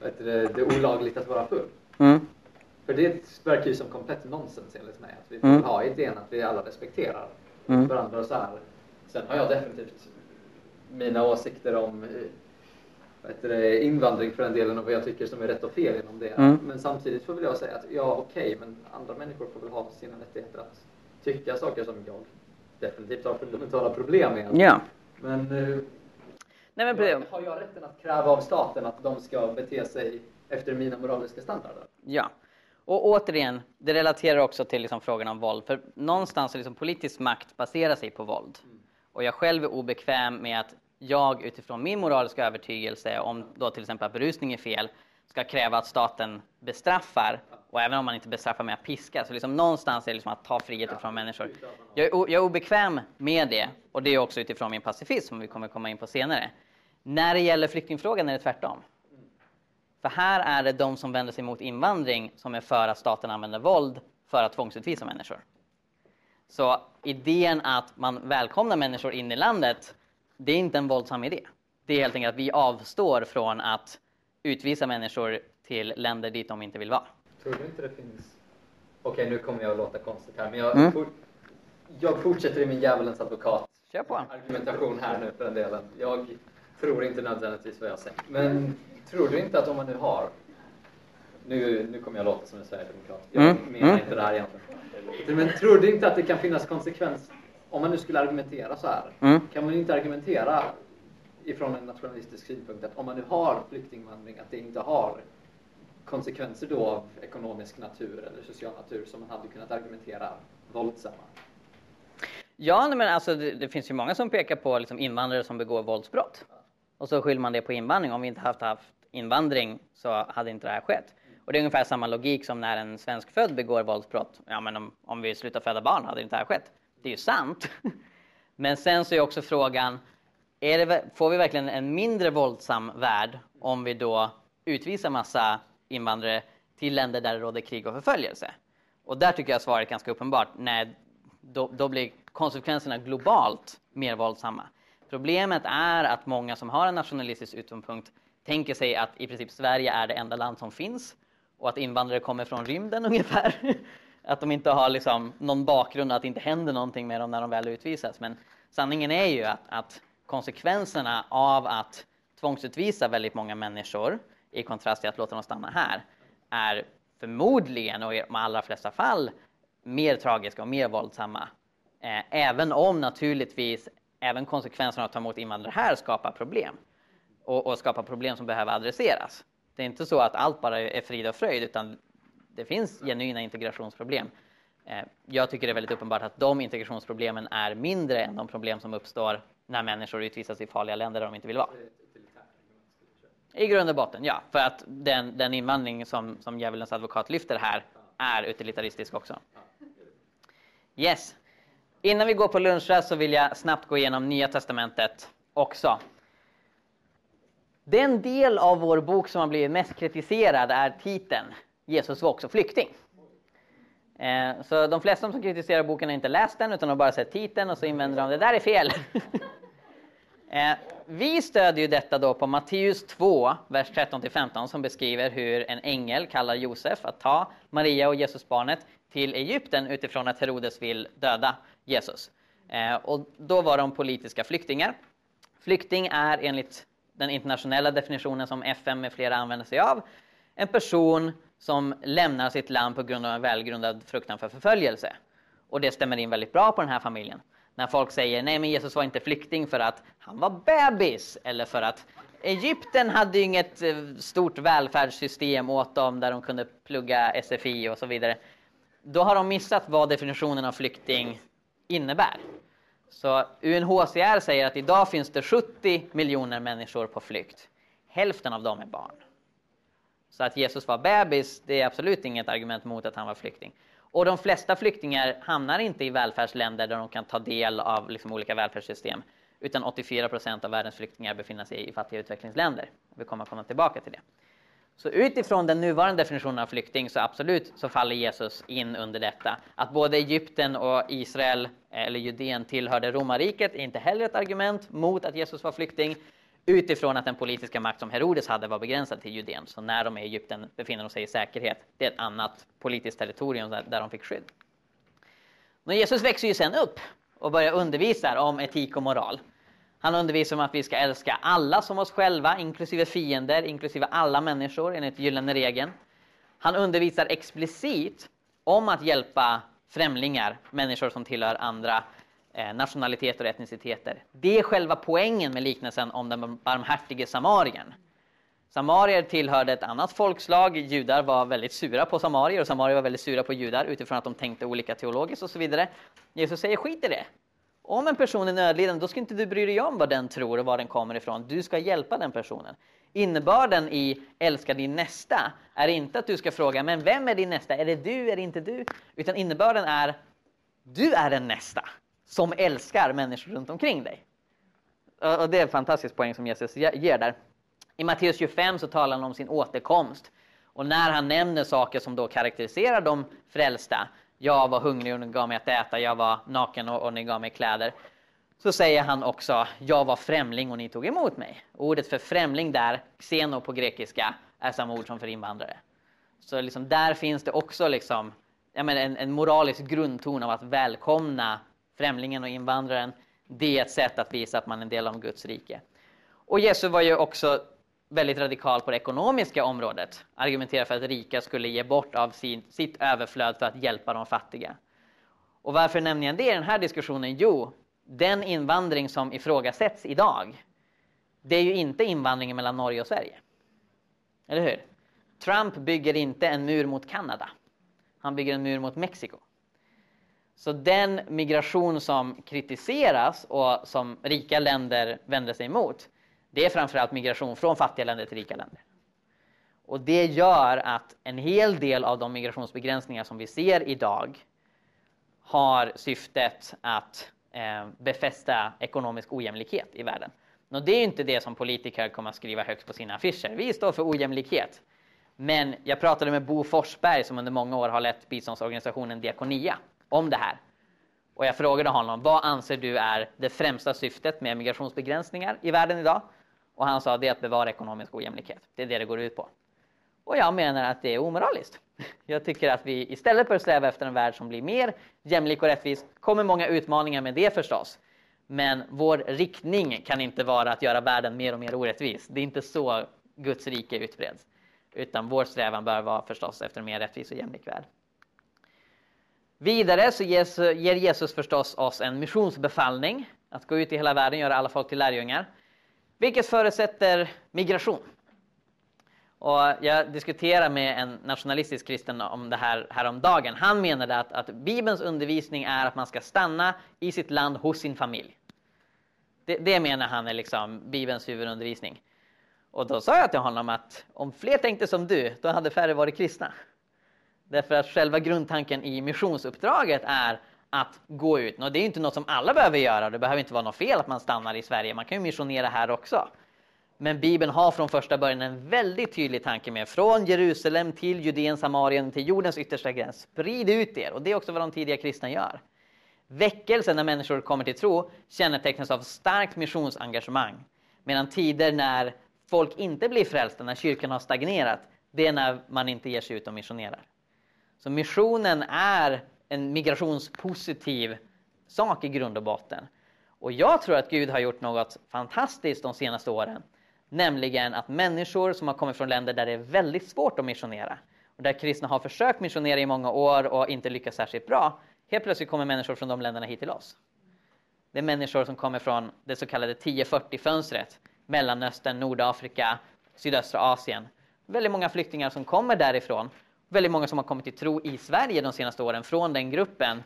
det, det olagligt att vara full? Mm. För det verkar ju som komplett nonsens enligt mig. Att vi får mm. ha idén att vi alla respekterar mm. varandra och så här. Sen har jag definitivt mina åsikter om det, invandring för den delen och vad jag tycker som är rätt och fel inom det. Mm. Men samtidigt får väl jag säga att ja, okej, okay, men andra människor får väl ha sina rättigheter att tycka saker som jag definitivt har fundamentala problem med. Ja. Men, eh, Nej, men har jag rätten att kräva av staten att de ska bete sig efter mina moraliska standarder? Ja. Och återigen, det relaterar också till liksom frågan om våld. För någonstans är liksom politisk makt baserar sig på våld. Och jag själv är obekväm med att jag utifrån min moraliska övertygelse, om då till exempel att berusning är fel, ska kräva att staten bestraffar. Och även om man inte bestraffar med att piska, så liksom någonstans är det liksom att ta friheten från människor. Jag är, jag är obekväm med det, och det är också utifrån min pacifism, som vi kommer komma in på senare. När det gäller flyktingfrågan är det tvärtom. För här är det de som vänder sig mot invandring som är för att staten använder våld för att tvångsutvisa människor. Så idén att man välkomnar människor in i landet, det är inte en våldsam idé. Det är helt enkelt att vi avstår från att utvisa människor till länder dit de inte vill vara. Tror du inte det finns... Okej, nu kommer jag att låta konstigt här, men jag, mm. for... jag fortsätter i min djävulens advokat Kör på. argumentation här nu för den delen. Jag tror inte nödvändigtvis vad jag säger. Men tror du inte att om man nu har nu, nu kommer jag låta som en sverigedemokrat. Jag mm. menar mm. inte det här egentligen. Men tror du inte att det kan finnas konsekvens om man nu skulle argumentera så här? Mm. Kan man inte argumentera ifrån en nationalistisk synpunkt att om man nu har flyktingvandring att det inte har konsekvenser då av ekonomisk natur eller social natur som man hade kunnat argumentera våldsamma? Ja, men alltså det, det finns ju många som pekar på liksom invandrare som begår våldsbrott. Och så skyller man det på invandring. Om vi inte haft haft invandring så hade inte det här skett. Och det är ungefär samma logik som när en svensk född begår våldsbrott. Ja, men om, om vi slutar föda barn hade inte det här skett. Det är ju sant. Men sen så är också frågan, är det, får vi verkligen en mindre våldsam värld om vi då utvisar massa invandrare till länder där det råder krig och förföljelse? Och där tycker jag svaret är ganska uppenbart. Nej, då, då blir konsekvenserna globalt mer våldsamma. Problemet är att många som har en nationalistisk utgångspunkt tänker sig att i princip Sverige är det enda land som finns och att invandrare kommer från rymden ungefär att de inte har liksom någon bakgrund, att det inte händer någonting med dem när de väl utvisas. Men sanningen är ju att, att konsekvenserna av att tvångsutvisa väldigt många människor i kontrast till att låta dem stanna här är förmodligen och i de allra flesta fall mer tragiska och mer våldsamma. Eh, även om naturligtvis även konsekvenserna av att ta emot invandrare här skapar problem och, och skapar problem som behöver adresseras. Det är inte så att allt bara är frid och fröjd utan det finns genuina integrationsproblem. Eh, jag tycker det är väldigt uppenbart att de integrationsproblemen är mindre än de problem som uppstår när människor utvisas i farliga länder där de inte vill vara. I grund och botten, ja. För att den, den invandring som, som djävulens advokat lyfter här är utilitaristisk också. Yes. Innan vi går på lunchrast så vill jag snabbt gå igenom Nya Testamentet också. Den del av vår bok som har blivit mest kritiserad är titeln Jesus var också flykting. Eh, så de flesta som kritiserar boken har inte läst den utan har bara sett titeln och så invänder de det där är fel. Eh, vi stödjer ju detta då på Matteus 2, vers 13-15 som beskriver hur en ängel kallar Josef att ta Maria och Jesusbarnet till Egypten utifrån att Herodes vill döda Jesus. Eh, och då var de politiska flyktingar. Flykting är enligt den internationella definitionen som FN med flera använder sig av en person som lämnar sitt land på grund av en välgrundad fruktan för förföljelse. Och det stämmer in väldigt bra på den här familjen. När folk säger nej men Jesus var inte flykting för att han var bebis eller för att Egypten hade inget eh, stort välfärdssystem åt dem där de kunde plugga SFI och så vidare. Då har de missat vad definitionen av flykting innebär. Så UNHCR säger att idag finns det 70 miljoner människor på flykt. Hälften av dem är barn. Så att Jesus var bebis, det är absolut inget argument mot att han var flykting. Och de flesta flyktingar hamnar inte i välfärdsländer där de kan ta del av liksom olika välfärdssystem. Utan 84 procent av världens flyktingar befinner sig i fattiga utvecklingsländer. Vi kommer komma tillbaka till det. Så utifrån den nuvarande definitionen av flykting så absolut så faller Jesus in under detta. Att både Egypten och Israel, eh, eller Judeen, tillhörde romarriket är inte heller ett argument mot att Jesus var flykting utifrån att den politiska makt som Herodes hade var begränsad till Judeen. Så när de är i Egypten befinner de sig i säkerhet. Det är ett annat politiskt territorium där de fick skydd. Men Jesus växer ju sen upp och börjar undervisa om etik och moral. Han undervisar om att vi ska älska alla som oss själva, inklusive fiender, inklusive alla människor enligt gyllene regeln. Han undervisar explicit om att hjälpa främlingar, människor som tillhör andra Eh, nationaliteter och etniciteter. Det är själva poängen med liknelsen om den barmhärtige samarien. Samarier tillhörde ett annat folkslag. Judar var väldigt sura på samarier och samarier var väldigt sura på judar utifrån att de tänkte olika teologiskt och så vidare. Jesus säger skit i det. Om en person är nödlidande, då ska inte du bry dig om vad den tror och var den kommer ifrån. Du ska hjälpa den personen. Innebörden i älska din nästa är inte att du ska fråga, men vem är din nästa? Är det du, är det inte du? Utan innebörden är, du är den nästa som älskar människor runt omkring dig. Och det är en fantastisk poäng som Jesus ger där. I Matteus 25 så talar han om sin återkomst. Och när han nämner saker som då karaktäriserar de frälsta, jag var hungrig och ni gav mig att äta, jag var naken och, ni gav mig kläder. Så säger han också, jag var främling och ni tog emot mig. Ordet för främling där, xeno på grekiska, är samma ord som för invandrare. Så liksom där finns det också liksom, menar, en, en moralisk grundton av att välkomna främlingen och invandraren. Det är ett sätt att visa att man är en del av Guds rike. Och Jesus var ju också väldigt radikal på det ekonomiska området. Argumenterade för att rika skulle ge bort av sin, sitt överflöd för att hjälpa de fattiga. Och varför nämner jag det i den här diskussionen? Jo, den invandring som ifrågasätts idag, det är ju inte invandringen mellan Norge och Sverige. Eller hur? Trump bygger inte en mur mot Kanada. Han bygger en mur mot Mexiko. Så den migration som kritiseras och som rika länder vänder sig emot, det är framförallt migration från fattiga länder till rika länder. Och det gör att en hel del av de migrationsbegränsningar som vi ser idag har syftet att eh, befästa ekonomisk ojämlikhet i världen. Och det är inte det som politiker kommer att skriva högst på sina affischer. Vi står för ojämlikhet. Men jag pratade med Bo Forsberg som under många år har lett biståndsorganisationen Diakonia om det här. Och jag frågade honom, vad anser du är det främsta syftet med migrationsbegränsningar i världen idag? Och han sa, det är att bevara ekonomisk ojämlikhet. Det är det det går ut på. Och jag menar att det är omoraliskt. Jag tycker att vi istället bör sträva efter en värld som blir mer jämlik och rättvis. kommer många utmaningar med det förstås. Men vår riktning kan inte vara att göra världen mer och mer orättvis. Det är inte så Guds rike utbreds. Utan vår strävan bör vara förstås efter en mer rättvis och jämlik värld. Vidare så ger Jesus förstås oss en missionsbefallning att gå ut i hela världen och göra alla folk till lärjungar. Vilket förutsätter migration. Och jag diskuterade med en nationalistisk kristen om det här häromdagen. Han menade att, att Bibelns undervisning är att man ska stanna i sitt land hos sin familj. Det, det menar han är liksom Bibelns huvudundervisning. Och då sa jag till honom att om fler tänkte som du, då hade färre varit kristna. Därför att själva grundtanken i missionsuppdraget är att gå ut. Och det är inte något som alla behöver göra. Det behöver inte vara något fel att man stannar i Sverige. Man kan ju missionera här också. Men Bibeln har från första början en väldigt tydlig tanke med från Jerusalem till Judeen, Samarien till jordens yttersta gräns. Sprid ut er. Och det är också vad de tidiga kristna gör. Väckelsen när människor kommer till tro kännetecknas av starkt missionsengagemang. Medan tider när folk inte blir frälsta, när kyrkan har stagnerat, det är när man inte ger sig ut och missionerar. Så missionen är en migrationspositiv sak i grund och botten. Och jag tror att Gud har gjort något fantastiskt de senaste åren. Nämligen att människor som har kommit från länder där det är väldigt svårt att missionera och där kristna har försökt missionera i många år och inte lyckats särskilt bra. Helt plötsligt kommer människor från de länderna hit till oss. Det är människor som kommer från det så kallade 1040-fönstret. Mellanöstern, Nordafrika, sydöstra Asien. Väldigt många flyktingar som kommer därifrån väldigt många som har kommit till tro i Sverige de senaste åren från den gruppen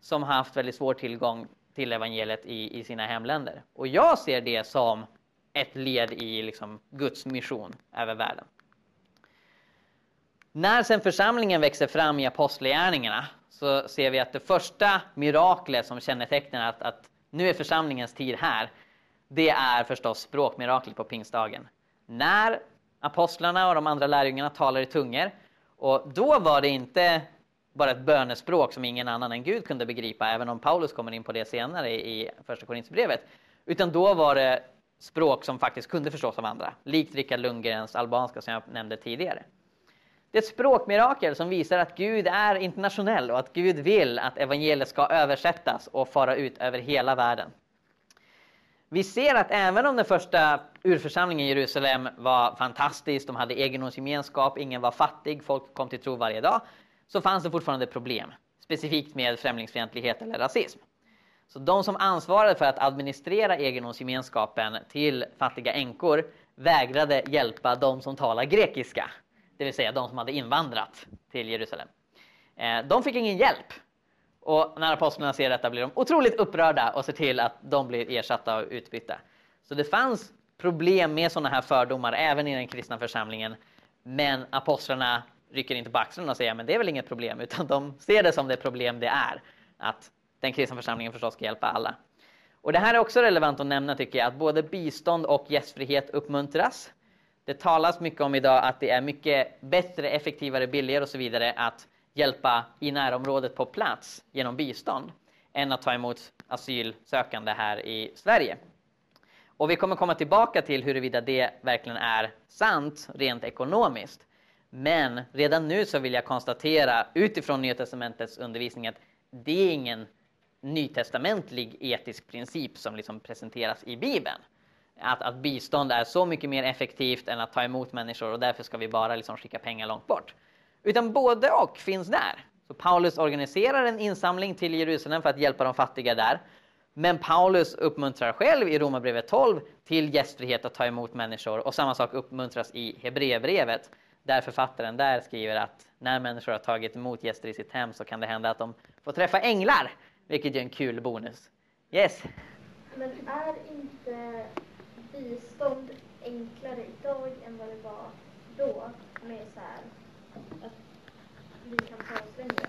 som har haft väldigt svår tillgång till evangeliet i, i sina hemländer. Och jag ser det som ett led i liksom, Guds mission över världen. När sen församlingen växer fram i apostlagärningarna så ser vi att det första miraklet som kännetecknar att, att nu är församlingens tid här, det är förstås språkmiraklet på pingstdagen. När apostlarna och de andra lärjungarna talar i tungor och då var det inte bara ett bönespråk som ingen annan än Gud kunde begripa, även om Paulus kommer in på det senare i första Korinthierbrevet. Utan då var det språk som faktiskt kunde förstås av andra, likt Rickard Lundgrens albanska som jag nämnde tidigare. Det är ett språkmirakel som visar att Gud är internationell och att Gud vill att evangeliet ska översättas och fara ut över hela världen. Vi ser att även om den första urförsamlingen i Jerusalem var fantastisk, de hade egendomsgemenskap, ingen var fattig, folk kom till tro varje dag, så fanns det fortfarande problem, specifikt med främlingsfientlighet eller rasism. Så de som ansvarade för att administrera egendomsgemenskapen till fattiga änkor vägrade hjälpa de som talar grekiska, det vill säga de som hade invandrat till Jerusalem. Eh, de fick ingen hjälp och när apostlarna ser detta blir de otroligt upprörda och ser till att de blir ersatta och utbytta. Så det fanns problem med sådana här fördomar även i den kristna församlingen. Men apostlarna rycker inte på axlarna och säger men det är väl inget problem utan de ser det som det problem det är. Att den kristna församlingen förstås ska hjälpa alla. Och det här är också relevant att nämna tycker jag att både bistånd och gästfrihet uppmuntras. Det talas mycket om idag att det är mycket bättre, effektivare, billigare och så vidare att hjälpa i närområdet på plats genom bistånd än att ta emot asylsökande här i Sverige. Och vi kommer komma tillbaka till huruvida det verkligen är sant rent ekonomiskt. Men redan nu så vill jag konstatera utifrån Nya Testamentets undervisning att det är ingen nytestamentlig etisk princip som liksom presenteras i Bibeln. att, att bistånd är så mycket mer effektivt än att ta emot människor och därför ska vi bara liksom skicka pengar långt bort. Utan både och finns där. Så Paulus organiserar en insamling till Jerusalem för att hjälpa de fattiga där. Men Paulus uppmuntrar själv i Romarbrevet 12 till gästfrihet att ta emot människor och samma sak uppmuntras i Hebreerbrevet där författaren där skriver att när människor har tagit emot gäster i sitt hem så kan det hända att de får träffa änglar, vilket är en kul bonus. Yes? Men är inte bistånd enklare idag än vad det var då med så här vi kan ta oss längre?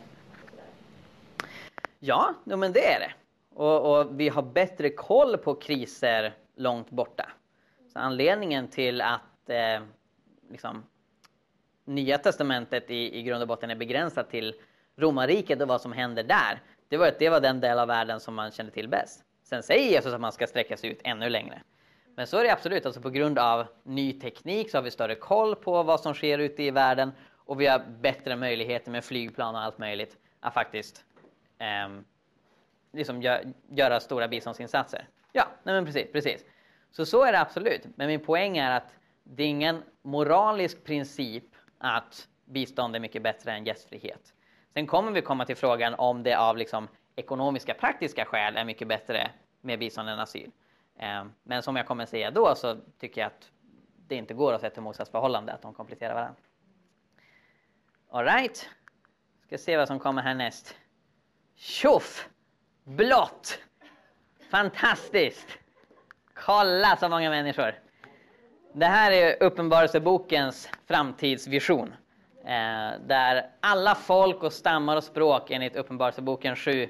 Ja, men det är det. Och, och, vi har bättre koll på kriser långt borta. Så anledningen till att eh, liksom, Nya Testamentet i, i grund och botten är begränsat till romarriket och vad som händer där, det var att det var den del av världen som man kände till bäst. Sen säger Jesus att man ska sträcka sig ut ännu längre. Men så är det absolut, alltså på grund av ny teknik så har vi större koll på vad som sker ute i världen och vi har bättre möjligheter med flygplan och allt möjligt att faktiskt eh, liksom gö göra stora biståndsinsatser. Ja, nej men precis, precis. Så så är det absolut. Men min poäng är att det är ingen moralisk princip att bistånd är mycket bättre än gästfrihet. Sen kommer vi komma till frågan om det av liksom ekonomiska praktiska skäl är mycket bättre med bistånd än asyl. Ehm, men som jag kommer säga då så tycker jag att det inte går att sätta motsatsförhållande, att de kompletterar varandra. Alright, ska se vad som kommer härnäst. Tjoff! Blått! Fantastiskt! Kolla så många människor! Det här är Uppenbarelsebokens framtidsvision. Eh, där alla folk och stammar och språk enligt Uppenbarelseboken 7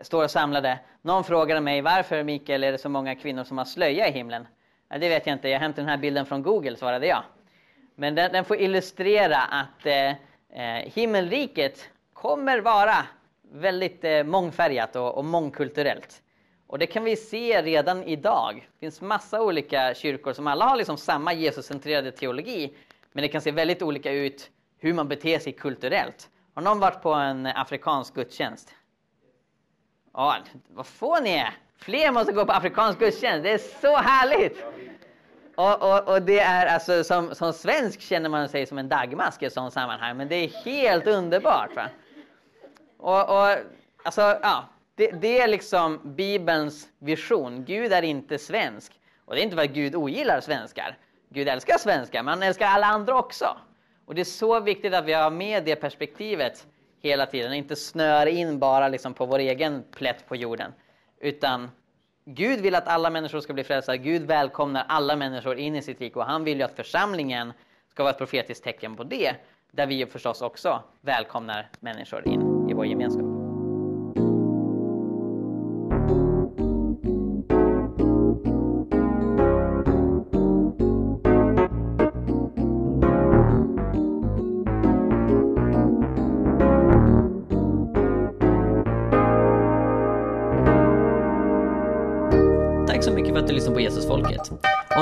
står samlade. Någon frågade mig varför Mikael är det så många kvinnor som har slöja i himlen? Ja, det vet jag inte, jag hämtade den här bilden från Google svarade jag. Men den, den får illustrera att eh, eh, himmelriket kommer vara väldigt eh, mångfärgat och, och mångkulturellt. Och det kan vi se redan idag. Det finns massa olika kyrkor som alla har liksom samma Jesuscentrerade teologi. Men det kan se väldigt olika ut hur man beter sig kulturellt. Har någon varit på en afrikansk gudstjänst? Ja, vad få ni är? Fler måste gå på afrikansk gudstjänst. Det är så härligt! Och, och, och, det är alltså, som, som svensk känner man sig som en dagmask i ett sådant sammanhang. Men det är helt underbart. Va? Och, och alltså, ja, det, det, är liksom Bibelns vision. Gud är inte svensk. Och det är inte för att Gud ogillar svenskar. Gud älskar svenskar, men han älskar alla andra också. Och det är så viktigt att vi har med det perspektivet hela tiden. Inte snöar in bara liksom på vår egen plätt på jorden. Utan Gud vill att alla människor ska bli frälsta. Gud välkomnar alla människor in i sitt rike och han vill ju att församlingen ska vara ett profetiskt tecken på det. Där vi förstås också välkomnar människor in i vår gemenskap.